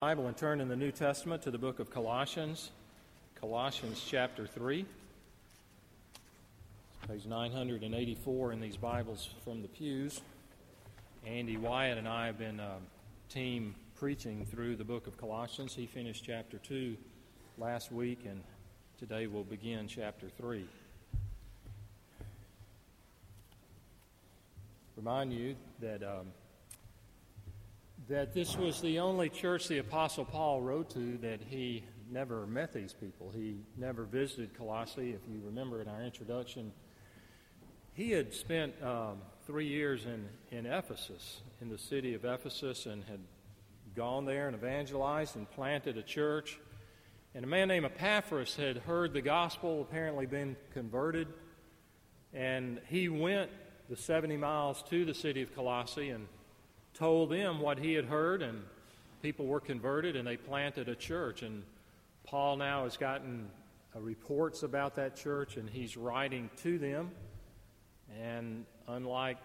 Bible and turn in the New Testament to the book of Colossians, Colossians chapter 3. Page 984 in these Bibles from the pews. Andy Wyatt and I have been a team preaching through the book of Colossians. He finished chapter 2 last week, and today we'll begin chapter 3. Remind you that. Um, that this was the only church the Apostle Paul wrote to that he never met these people. He never visited Colossae. If you remember in our introduction, he had spent um, three years in, in Ephesus, in the city of Ephesus, and had gone there and evangelized and planted a church. And a man named Epaphras had heard the gospel, apparently been converted, and he went the 70 miles to the city of Colossae and told them what he had heard, and people were converted and they planted a church. And Paul now has gotten uh, reports about that church and he's writing to them. And unlike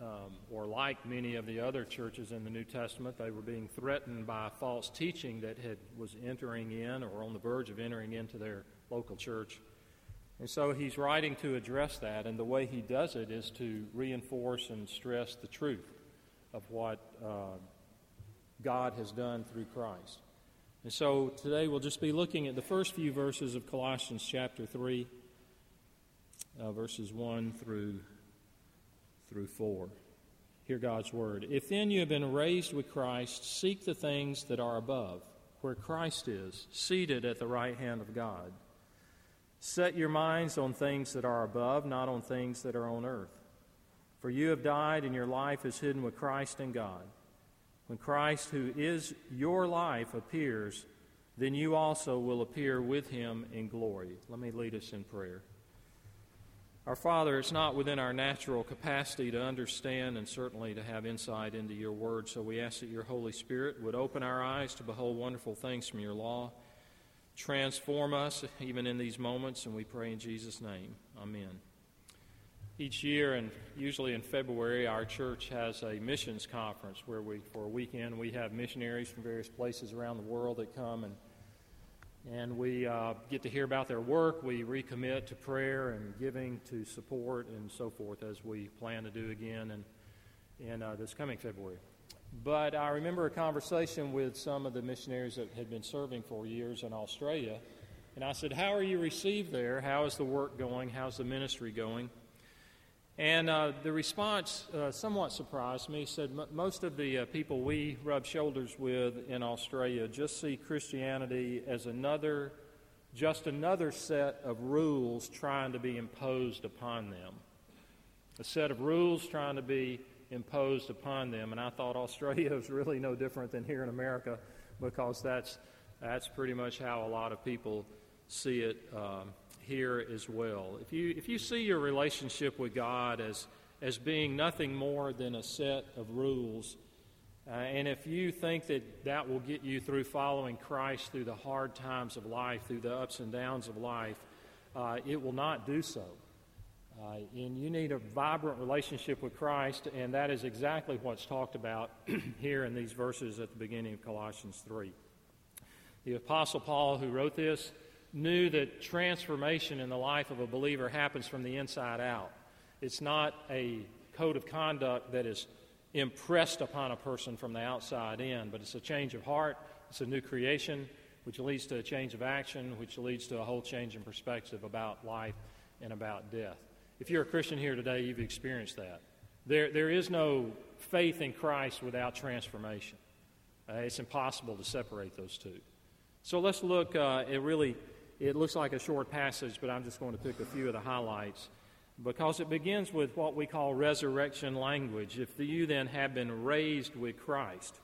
um, or like many of the other churches in the New Testament, they were being threatened by false teaching that had was entering in or on the verge of entering into their local church. And so he's writing to address that, and the way he does it is to reinforce and stress the truth of what uh, God has done through Christ. And so today we'll just be looking at the first few verses of Colossians chapter 3, uh, verses 1 through, through 4. Hear God's word. If then you have been raised with Christ, seek the things that are above, where Christ is, seated at the right hand of God. Set your minds on things that are above, not on things that are on earth. For you have died, and your life is hidden with Christ in God. When Christ, who is your life, appears, then you also will appear with him in glory. Let me lead us in prayer. Our Father, it's not within our natural capacity to understand and certainly to have insight into your word, so we ask that your Holy Spirit would open our eyes to behold wonderful things from your law. Transform us even in these moments, and we pray in Jesus' name. Amen. Each year, and usually in February, our church has a missions conference where we, for a weekend, we have missionaries from various places around the world that come and and we uh, get to hear about their work. We recommit to prayer and giving to support and so forth as we plan to do again in, in uh, this coming February. But I remember a conversation with some of the missionaries that had been serving for years in Australia. And I said, How are you received there? How is the work going? How's the ministry going? And uh, the response uh, somewhat surprised me. Said most of the uh, people we rub shoulders with in Australia just see Christianity as another, just another set of rules trying to be imposed upon them. A set of rules trying to be imposed upon them. And I thought Australia was really no different than here in America because that's, that's pretty much how a lot of people see it. Um, here as well. If you, if you see your relationship with God as, as being nothing more than a set of rules, uh, and if you think that that will get you through following Christ through the hard times of life, through the ups and downs of life, uh, it will not do so. Uh, and you need a vibrant relationship with Christ, and that is exactly what's talked about here in these verses at the beginning of Colossians 3. The Apostle Paul, who wrote this, knew that transformation in the life of a believer happens from the inside out. It's not a code of conduct that is impressed upon a person from the outside in, but it's a change of heart, it's a new creation, which leads to a change of action, which leads to a whole change in perspective about life and about death. If you're a Christian here today, you've experienced that. There, there is no faith in Christ without transformation. Uh, it's impossible to separate those two. So let's look uh, at really it looks like a short passage, but I'm just going to pick a few of the highlights because it begins with what we call resurrection language. If you then have been raised with Christ,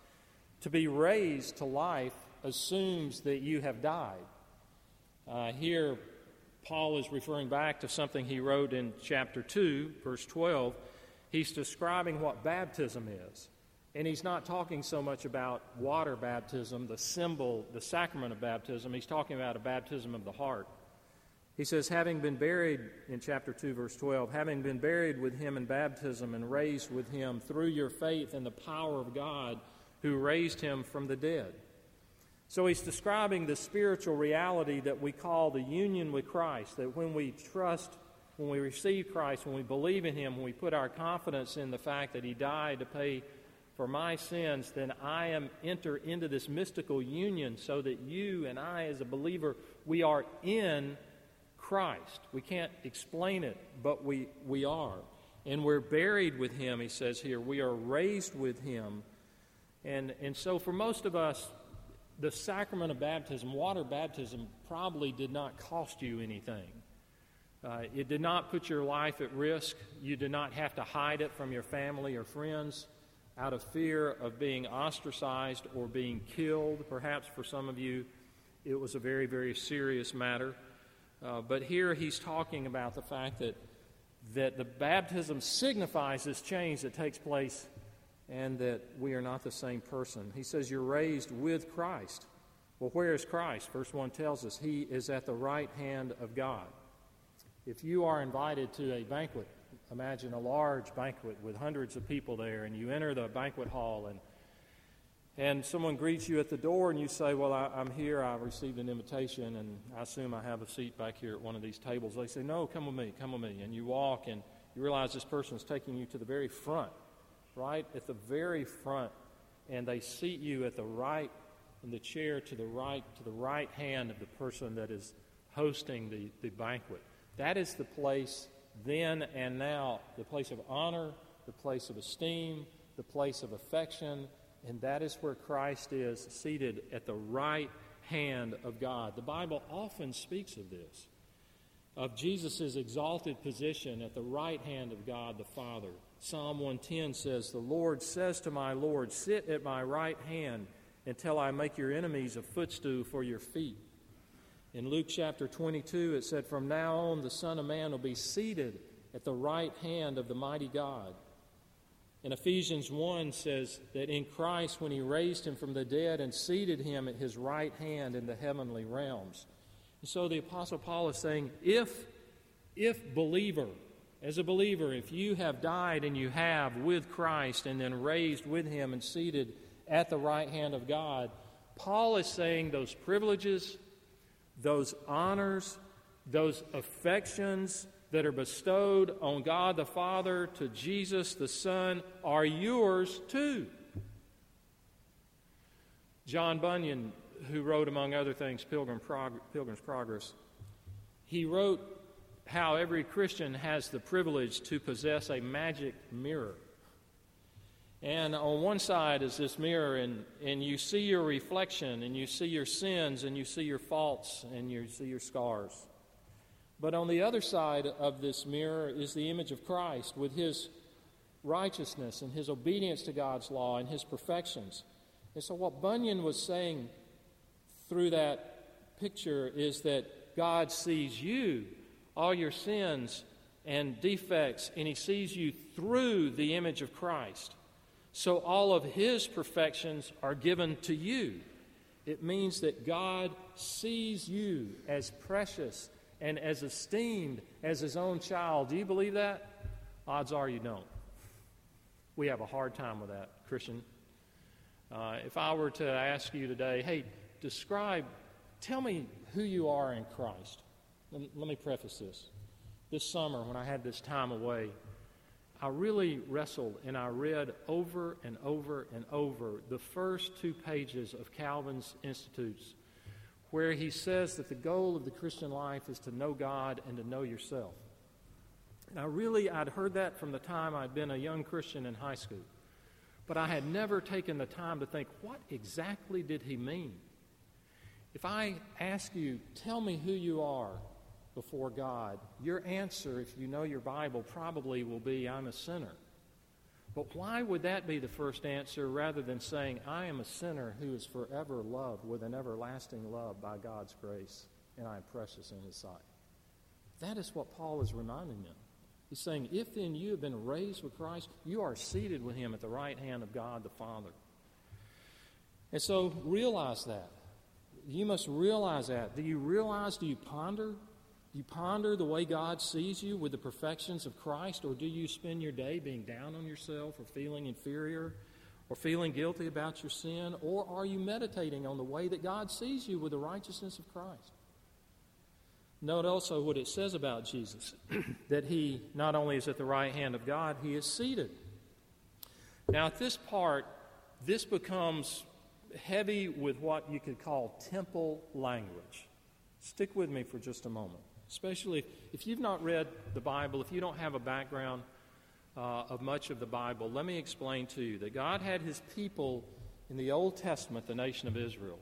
to be raised to life assumes that you have died. Uh, here, Paul is referring back to something he wrote in chapter 2, verse 12. He's describing what baptism is. And he's not talking so much about water baptism, the symbol, the sacrament of baptism. He's talking about a baptism of the heart. He says, having been buried, in chapter 2, verse 12, having been buried with him in baptism and raised with him through your faith in the power of God who raised him from the dead. So he's describing the spiritual reality that we call the union with Christ, that when we trust, when we receive Christ, when we believe in him, when we put our confidence in the fact that he died to pay for my sins, then I am enter into this mystical union so that you and I as a believer, we are in Christ. We can't explain it, but we, we are. And we're buried with him, he says here. We are raised with him. And, and so for most of us, the sacrament of baptism, water baptism, probably did not cost you anything. Uh, it did not put your life at risk. You did not have to hide it from your family or friends out of fear of being ostracized or being killed. Perhaps for some of you, it was a very, very serious matter. Uh, but here he's talking about the fact that, that the baptism signifies this change that takes place and that we are not the same person. He says, You're raised with Christ. Well, where is Christ? Verse 1 tells us He is at the right hand of God. If you are invited to a banquet, imagine a large banquet with hundreds of people there, and you enter the banquet hall, and, and someone greets you at the door, and you say, Well, I, am here, I received an invitation, and I assume I have a seat back here at one of these tables. They say, No, come with me, come with me. And you walk, and you realize this person is taking you to the very front right at the very front, and they seat you at the right, in the chair to the right, to the right hand of the person that is hosting the, the banquet. That is the place then and now, the place of honor, the place of esteem, the place of affection, and that is where Christ is seated at the right hand of God. The Bible often speaks of this, of Jesus' exalted position at the right hand of God the Father. Psalm 110 says, The Lord says to my Lord, Sit at my right hand until I make your enemies a footstool for your feet. In Luke chapter 22, it said, From now on, the Son of Man will be seated at the right hand of the mighty God. And Ephesians 1 says that in Christ, when he raised him from the dead and seated him at his right hand in the heavenly realms. And so the Apostle Paul is saying, if, if believer, as a believer, if you have died and you have with Christ and then raised with him and seated at the right hand of God, Paul is saying those privileges, those honors, those affections that are bestowed on God the Father to Jesus the Son are yours too. John Bunyan, who wrote, among other things, Pilgrim Prog- Pilgrim's Progress, he wrote how every Christian has the privilege to possess a magic mirror. And on one side is this mirror, and, and you see your reflection, and you see your sins, and you see your faults, and you see your scars. But on the other side of this mirror is the image of Christ with his righteousness and his obedience to God's law and his perfections. And so, what Bunyan was saying through that picture is that God sees you all your sins and defects, and He sees you through the image of Christ. So all of His perfections are given to you. It means that God sees you as precious and as esteemed as His own child. Do you believe that? Odds are you don't. We have a hard time with that, Christian. Uh, if I were to ask you today, hey, describe, tell me who you are in Christ. Let me preface this. This summer, when I had this time away, I really wrestled and I read over and over and over the first two pages of Calvin's Institutes, where he says that the goal of the Christian life is to know God and to know yourself. Now, really, I'd heard that from the time I'd been a young Christian in high school, but I had never taken the time to think, what exactly did he mean? If I ask you, tell me who you are, before God, your answer, if you know your Bible, probably will be, I'm a sinner. But why would that be the first answer rather than saying, I am a sinner who is forever loved with an everlasting love by God's grace, and I am precious in His sight? That is what Paul is reminding them. He's saying, If then you have been raised with Christ, you are seated with Him at the right hand of God the Father. And so realize that. You must realize that. Do you realize, do you ponder do you ponder the way God sees you with the perfections of Christ, or do you spend your day being down on yourself or feeling inferior or feeling guilty about your sin? Or are you meditating on the way that God sees you with the righteousness of Christ? Note also what it says about Jesus that he not only is at the right hand of God, he is seated. Now, at this part, this becomes heavy with what you could call temple language. Stick with me for just a moment, especially if, you've not read the Bible, if you don't have a background uh, of much of the Bible, let me explain to you that God had his people in the Old Testament, the nation of Israel,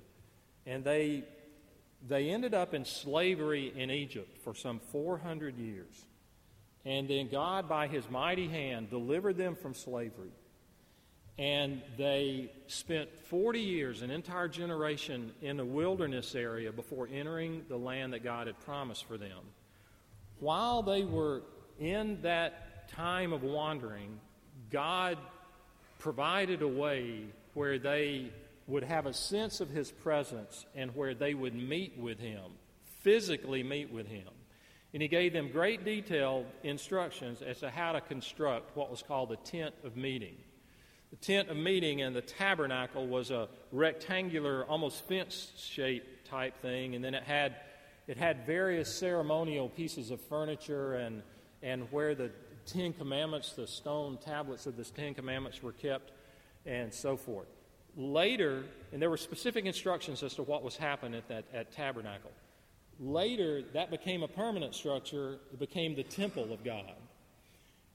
and they, they ended up in slavery in Egypt for some 400 years. And then God, by his mighty hand, delivered them from slavery. And they spent 40 years, an entire generation, in a wilderness area before entering the land that God had promised for them. While they were in that time of wandering, God provided a way where they would have a sense of His presence and where they would meet with Him, physically meet with Him. And He gave them great detailed instructions as to how to construct what was called the tent of meeting. The tent of meeting and the tabernacle was a rectangular, almost fence shaped type thing, and then it had, it had various ceremonial pieces of furniture and, and where the Ten Commandments, the stone tablets of the Ten Commandments were kept, and so forth. Later, and there were specific instructions as to what was happening at that at tabernacle. Later, that became a permanent structure. It became the temple of God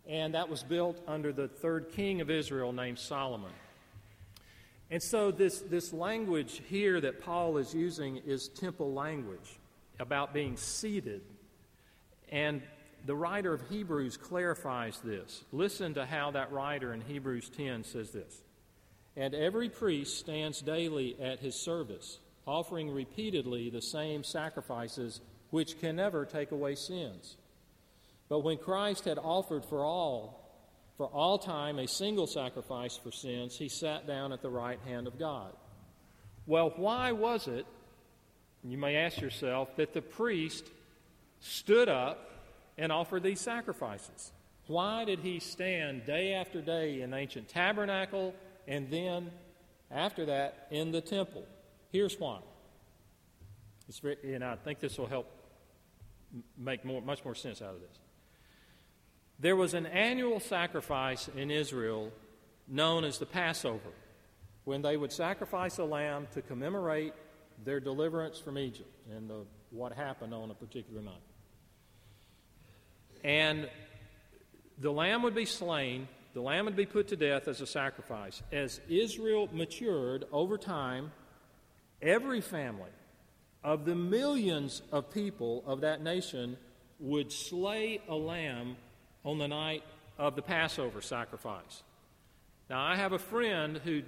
and that was built under the third king of Israel named Solomon. And so, this, this language here that Paul is using is temple language about being seated. And the writer of Hebrews clarifies this. Listen to how that writer in Hebrews 10 says this And every priest stands daily at his service, offering repeatedly the same sacrifices which can never take away sins. But when Christ had offered for all, for all time, a single sacrifice for sins, he sat down at the right hand of God. Well, why was it, you may ask yourself, that the priest stood up and offered these sacrifices? Why did he stand day after day in the ancient tabernacle and then, after that, in the temple? Here's why. Very, and I think this will help make more, much more sense out of this. There was an annual sacrifice in Israel known as the Passover, when they would sacrifice a lamb to commemorate their deliverance from Egypt and the, what happened on a particular night. And the lamb would be slain, the lamb would be put to death as a sacrifice. As Israel matured over time, every family of the millions of people of that nation would slay a lamb on the night of the Passover sacrifice. Now, I have a friend who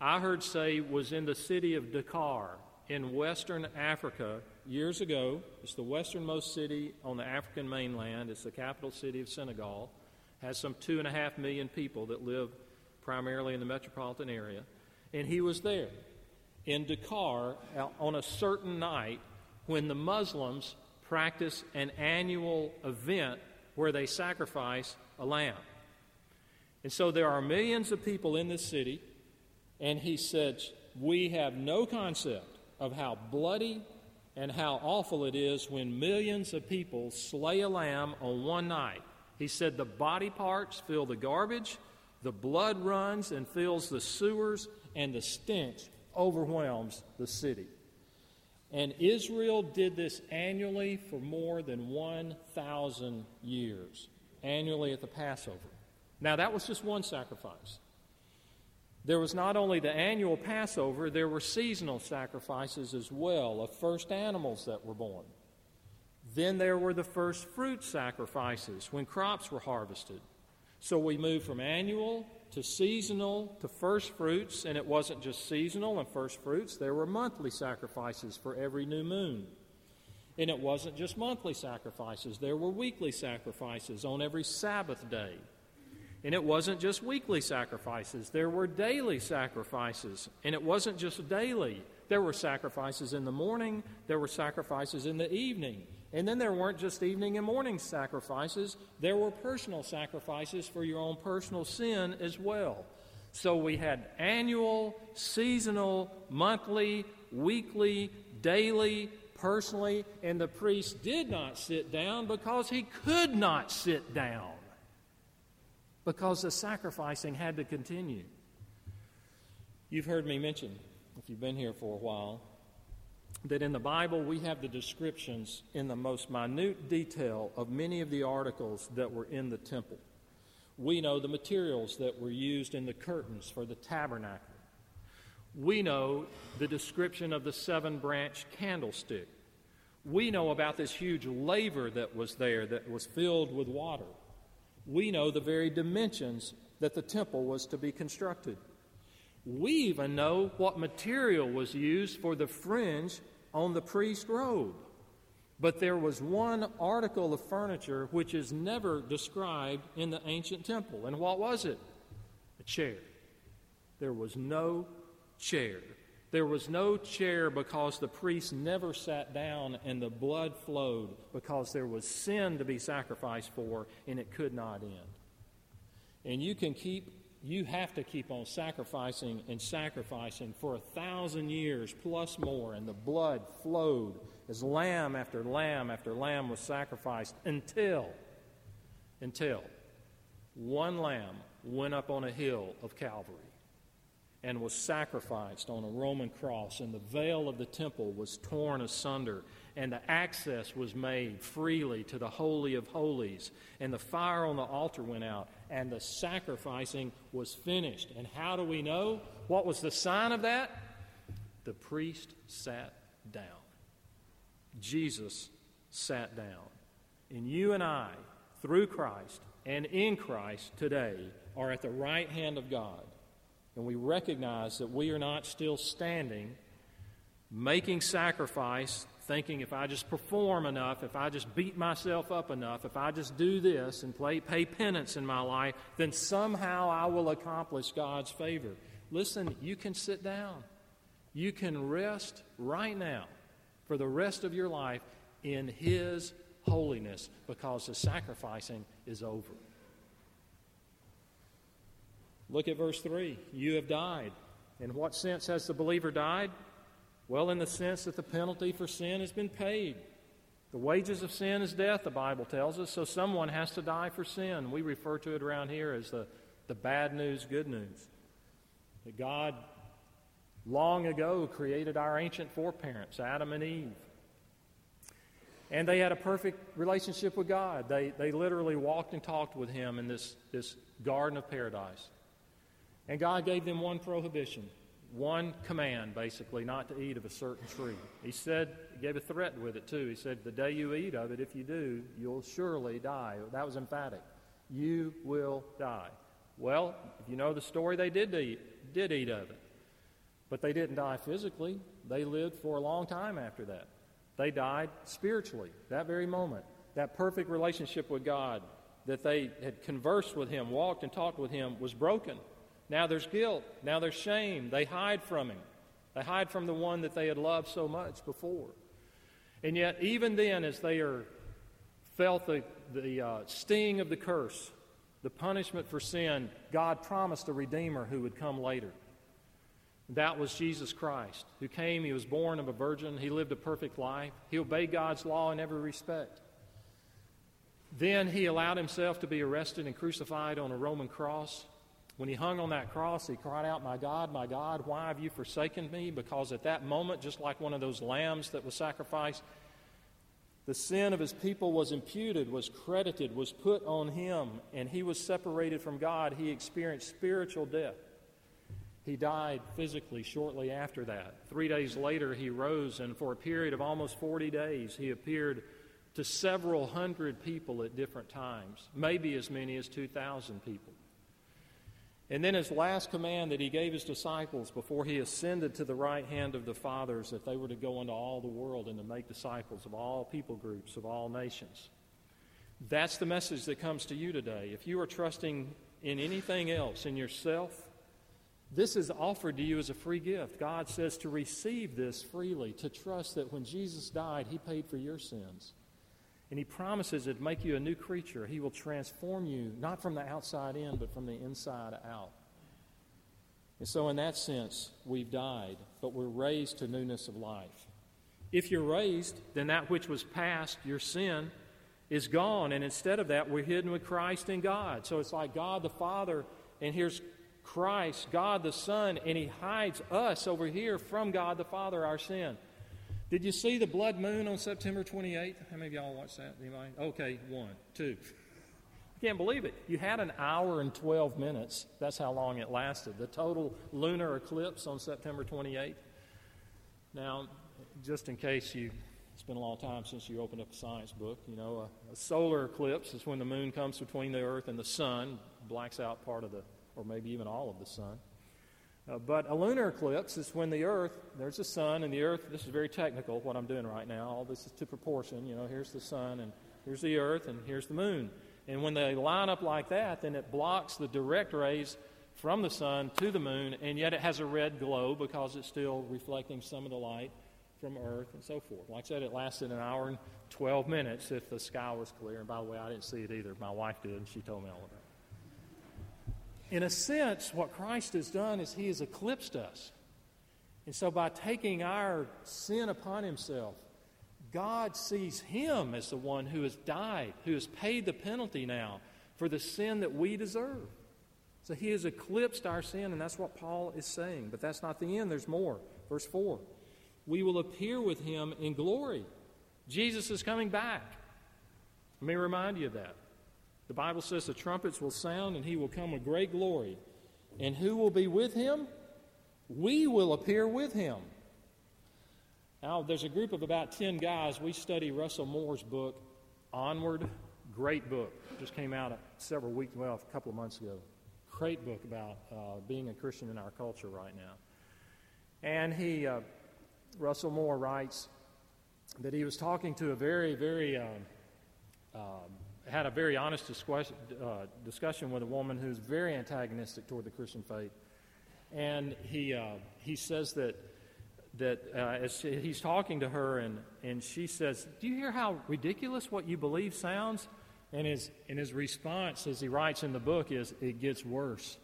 I heard say was in the city of Dakar in western Africa years ago. It's the westernmost city on the African mainland. It's the capital city of Senegal. Has some two and a half million people that live primarily in the metropolitan area. And he was there in Dakar uh, on a certain night when the Muslims practice an annual event where they sacrifice a lamb. And so there are millions of people in this city, and he said, We have no concept of how bloody and how awful it is when millions of people slay a lamb on one night. He said, The body parts fill the garbage, the blood runs and fills the sewers, and the stench overwhelms the city. And Israel did this annually for more than 1,000 years, annually at the Passover. Now, that was just one sacrifice. There was not only the annual Passover, there were seasonal sacrifices as well of first animals that were born. Then there were the first fruit sacrifices when crops were harvested. So we move from annual to seasonal to first fruits, and it wasn't just seasonal and first fruits, there were monthly sacrifices for every new moon. And it wasn't just monthly sacrifices, there were weekly sacrifices on every Sabbath day. And it wasn't just weekly sacrifices, there were daily sacrifices. And it wasn't just daily, there were sacrifices in the morning, there were sacrifices in the evening. And then there weren't just evening and morning sacrifices, there were personal sacrifices for your own personal sin as well. So we had annual, seasonal, monthly, weekly, daily, personally, and the priest did not sit down because he could not sit down because the sacrificing had to continue. You've heard me mention, if you've been here for a while, that in the Bible we have the descriptions in the most minute detail of many of the articles that were in the temple. We know the materials that were used in the curtains for the tabernacle. We know the description of the seven branch candlestick. We know about this huge laver that was there that was filled with water. We know the very dimensions that the temple was to be constructed. We even know what material was used for the fringe on the priest's robe. But there was one article of furniture which is never described in the ancient temple. And what was it? A chair. There was no chair. There was no chair because the priest never sat down and the blood flowed because there was sin to be sacrificed for and it could not end. And you can keep you have to keep on sacrificing and sacrificing for a thousand years plus more, and the blood flowed as lamb after lamb after lamb was sacrificed until, until one lamb went up on a hill of Calvary and was sacrificed on a Roman cross, and the veil of the temple was torn asunder, and the access was made freely to the Holy of Holies, and the fire on the altar went out, and the sacrificing was finished. And how do we know? What was the sign of that? The priest sat down. Jesus sat down. And you and I, through Christ and in Christ today, are at the right hand of God and we recognize that we are not still standing, making sacrifice, thinking if I just perform enough, if I just beat myself up enough, if I just do this and play, pay penance in my life, then somehow I will accomplish God's favor. Listen, you can sit down. You can rest right now for the rest of your life in His holiness because the sacrificing is over. Look at verse 3. You have died. In what sense has the believer died? Well, in the sense that the penalty for sin has been paid. The wages of sin is death, the Bible tells us, so someone has to die for sin. We refer to it around here as the, the bad news, good news. That God long ago created our ancient foreparents, Adam and Eve. And they had a perfect relationship with God. They, they literally walked and talked with Him in this, this garden of paradise. And God gave them one prohibition, one command, basically, not to eat of a certain tree. He said, he gave a threat with it too. He said, The day you eat of it, if you do, you'll surely die. That was emphatic. You will die. Well, if you know the story, they did eat, did eat of it. But they didn't die physically. They lived for a long time after that. They died spiritually, that very moment. That perfect relationship with God that they had conversed with Him, walked and talked with Him, was broken. Now there's guilt. Now there's shame. They hide from him. They hide from the one that they had loved so much before. And yet, even then, as they are felt the, the uh, sting of the curse, the punishment for sin, God promised a Redeemer who would come later. That was Jesus Christ, who came. He was born of a virgin. He lived a perfect life. He obeyed God's law in every respect. Then he allowed himself to be arrested and crucified on a Roman cross. When he hung on that cross, he cried out, My God, my God, why have you forsaken me? Because at that moment, just like one of those lambs that was sacrificed, the sin of his people was imputed, was credited, was put on him, and he was separated from God. He experienced spiritual death. He died physically shortly after that. Three days later, he rose, and for a period of almost 40 days, he appeared to several hundred people at different times, maybe as many as 2,000 people. And then his last command that he gave his disciples before he ascended to the right hand of the fathers that they were to go into all the world and to make disciples of all people groups, of all nations. That's the message that comes to you today. If you are trusting in anything else, in yourself, this is offered to you as a free gift. God says to receive this freely, to trust that when Jesus died, he paid for your sins. And he promises to make you a new creature. He will transform you, not from the outside in, but from the inside out. And so, in that sense, we've died, but we're raised to newness of life. If you're raised, then that which was past, your sin, is gone. And instead of that, we're hidden with Christ in God. So it's like God the Father, and here's Christ, God the Son, and He hides us over here from God the Father, our sin. Did you see the blood moon on September 28th? How many of y'all watched that? Anybody? Okay, one, two. I Can't believe it. You had an hour and 12 minutes. That's how long it lasted. The total lunar eclipse on September 28th. Now, just in case you, it's been a long time since you opened up a science book, you know, a, a solar eclipse is when the moon comes between the earth and the sun, blacks out part of the, or maybe even all of the sun. Uh, but a lunar eclipse is when the earth, there's the sun and the earth, this is very technical what I'm doing right now. All this is to proportion. You know, here's the sun and here's the earth and here's the moon. And when they line up like that, then it blocks the direct rays from the sun to the moon, and yet it has a red glow because it's still reflecting some of the light from Earth and so forth. Like I said, it lasted an hour and 12 minutes if the sky was clear. And by the way, I didn't see it either. My wife did, and she told me all about it. In a sense, what Christ has done is he has eclipsed us. And so by taking our sin upon himself, God sees him as the one who has died, who has paid the penalty now for the sin that we deserve. So he has eclipsed our sin, and that's what Paul is saying. But that's not the end, there's more. Verse 4 We will appear with him in glory. Jesus is coming back. Let me remind you of that. The Bible says the trumpets will sound, and he will come with great glory. And who will be with him? We will appear with him. Now, there's a group of about 10 guys. We study Russell Moore's book, Onward. Great book. Just came out several weeks, well, a couple of months ago. Great book about uh, being a Christian in our culture right now. And he, uh, Russell Moore writes that he was talking to a very, very, um, um, had a very honest discussion, uh, discussion with a woman who's very antagonistic toward the Christian faith. And he, uh, he says that that uh, as he's talking to her, and, and she says, Do you hear how ridiculous what you believe sounds? And his, and his response, as he writes in the book, is, It gets worse.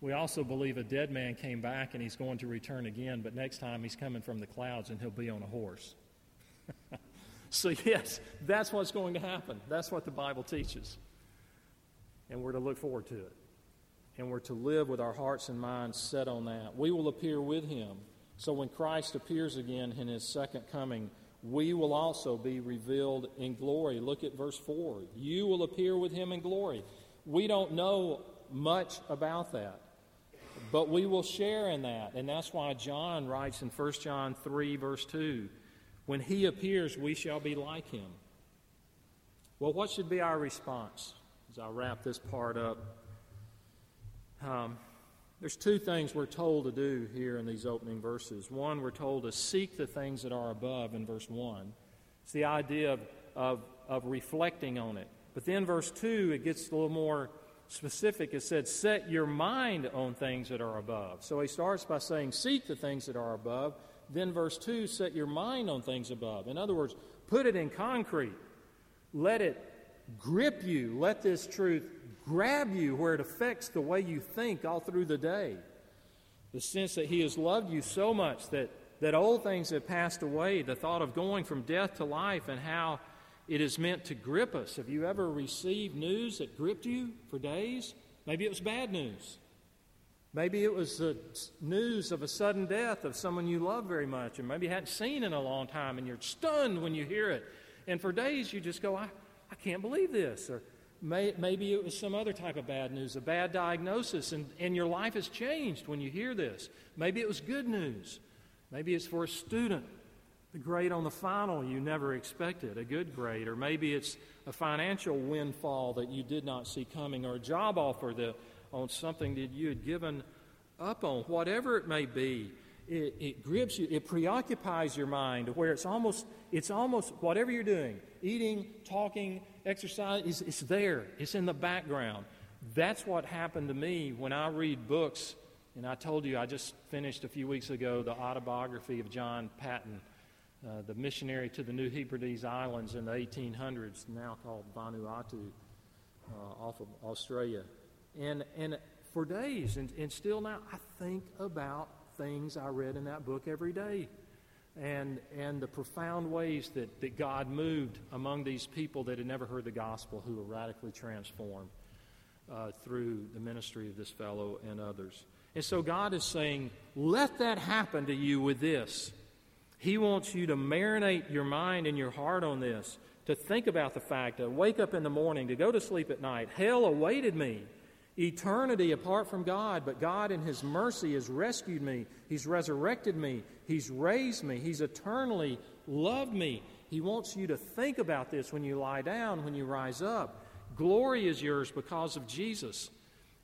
We also believe a dead man came back and he's going to return again, but next time he's coming from the clouds and he'll be on a horse. so, yes, that's what's going to happen. That's what the Bible teaches. And we're to look forward to it. And we're to live with our hearts and minds set on that. We will appear with him so when Christ appears again in his second coming, we will also be revealed in glory. Look at verse 4. You will appear with him in glory. We don't know much about that, but we will share in that. And that's why John writes in 1 John 3, verse 2 When he appears, we shall be like him. Well, what should be our response as I wrap this part up? Um, there's two things we're told to do here in these opening verses. One, we're told to seek the things that are above in verse 1. It's the idea of, of, of reflecting on it. But then, verse 2, it gets a little more specific. It said, Set your mind on things that are above. So he starts by saying, Seek the things that are above. Then, verse 2, set your mind on things above. In other words, put it in concrete. Let it grip you. Let this truth grab you where it affects the way you think all through the day. The sense that He has loved you so much that, that old things have passed away, the thought of going from death to life, and how it is meant to grip us. Have you ever received news that gripped you for days? Maybe it was bad news. Maybe it was the news of a sudden death of someone you love very much, and maybe you hadn't seen in a long time, and you're stunned when you hear it. And for days you just go, I, I can't believe this. Or May, maybe it was some other type of bad news, a bad diagnosis, and, and your life has changed when you hear this. Maybe it was good news. Maybe it's for a student, the grade on the final you never expected, a good grade. Or maybe it's a financial windfall that you did not see coming, or a job offer that, on something that you had given up on. Whatever it may be, it, it grips you, it preoccupies your mind to where it's almost, it's almost whatever you're doing, eating, talking, exercise, it's, it's there, it's in the background. That's what happened to me when I read books. And I told you I just finished a few weeks ago the autobiography of John Paton, uh, the missionary to the New Hebrides Islands in the 1800s, now called Vanuatu, uh, off of Australia. And, and for days. And, and still now, I think about things I read in that book every day and, and the profound ways that, that God moved among these people that had never heard the gospel who were radically transformed uh, through the ministry of this fellow and others. And so God is saying, let that happen to you with this. He wants you to marinate your mind and your heart on this, to think about the fact to wake up in the morning, to go to sleep at night. Hell awaited me eternity apart from God, but God in His mercy has rescued me. He's resurrected me. He's raised me. He's eternally loved me. He wants you to think about this when you lie down, when you rise up. Glory is yours because of Jesus.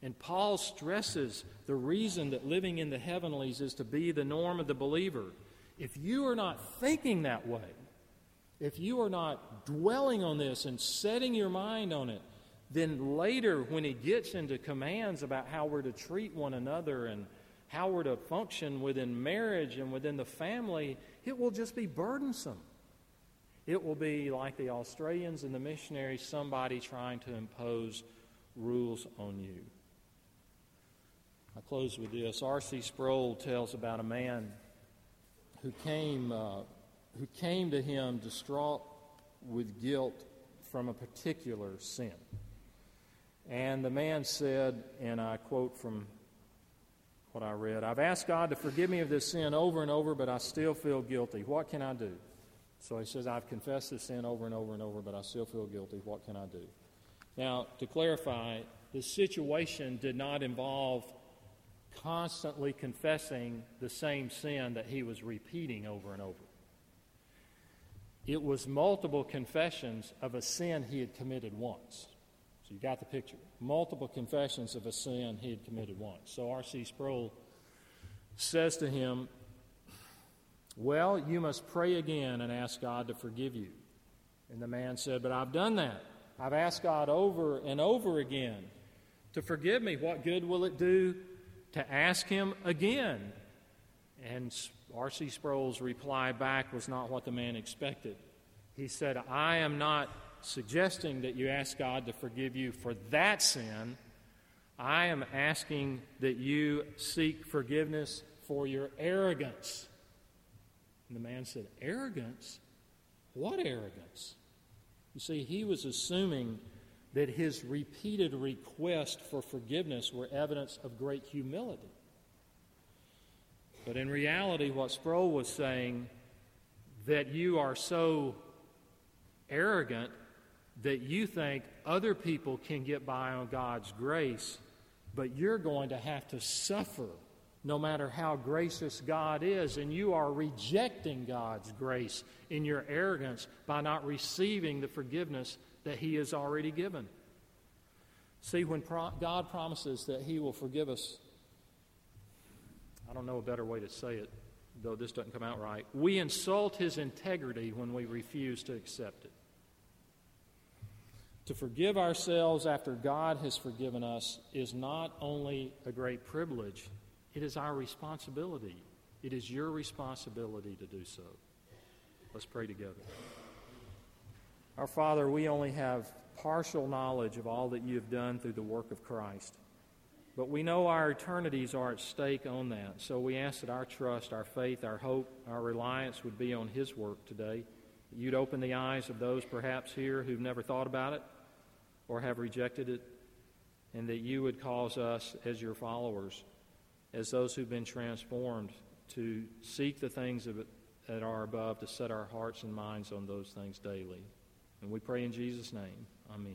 And Paul stresses the reason that living in the heavenlies is to be the norm of the believer. If you are not thinking that way, if you are not dwelling on this and setting your mind on it, then later, when he gets into commands about how we're to treat one another and how we're to function within marriage and within the family, it will just be burdensome. It will be like the Australians and the missionaries, somebody trying to impose rules on you. I close with this. R.C. Sproul tells about a man who came, uh, who came to him distraught with guilt from a particular sin. And the man said, and I quote from what I read I've asked God to forgive me of this sin over and over, but I still feel guilty. What can I do? So he says, I've confessed this sin over and over and over, but I still feel guilty. What can I do? Now, to clarify, the situation did not involve constantly confessing the same sin that he was repeating over and over. It was multiple confessions of a sin he had committed once. So you got the picture. Multiple confessions of a sin he had committed once. So R.C. Sproul says to him, Well, you must pray again and ask God to forgive you. And the man said, But I've done that. I've asked God over and over again to forgive me. What good will it do to ask Him again? And R.C. Sproul's reply back was not what the man expected. He said, I am not suggesting that you ask God to forgive you for that sin. I am asking that you seek forgiveness for your arrogance. And the man said, Arrogance? What arrogance? You see, he was assuming that his repeated request for forgiveness were evidence of great humility. But in reality, what Sproul was saying, that you are so arrogant that you think other people can get by on God's grace, but you're going to have to suffer no matter how gracious God is, and you are rejecting God's grace in your arrogance by not receiving the forgiveness that He has already given. See, when pro- God promises that He will forgive us, I don't know a better way to say it, though this doesn't come out right. We insult His integrity when we refuse to accept it. To forgive ourselves after God has forgiven us is not only a great privilege, it is our responsibility. It is your responsibility to do so. Let's pray together. Our Father, we only have partial knowledge of all that you have done through the work of Christ. But we know our eternities are at stake on that. So we ask that our trust, our faith, our hope, our reliance would be on His work today. You'd open the eyes of those perhaps here who've never thought about it or have rejected it, and that you would cause us as your followers, as those who've been transformed, to seek the things it, that are above, to set our hearts and minds on those things daily. And we pray in Jesus' name. Amen.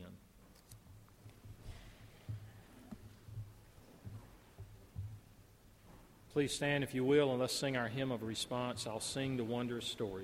Please stand, if you will, and let's sing our hymn of response. I'll sing the wondrous story.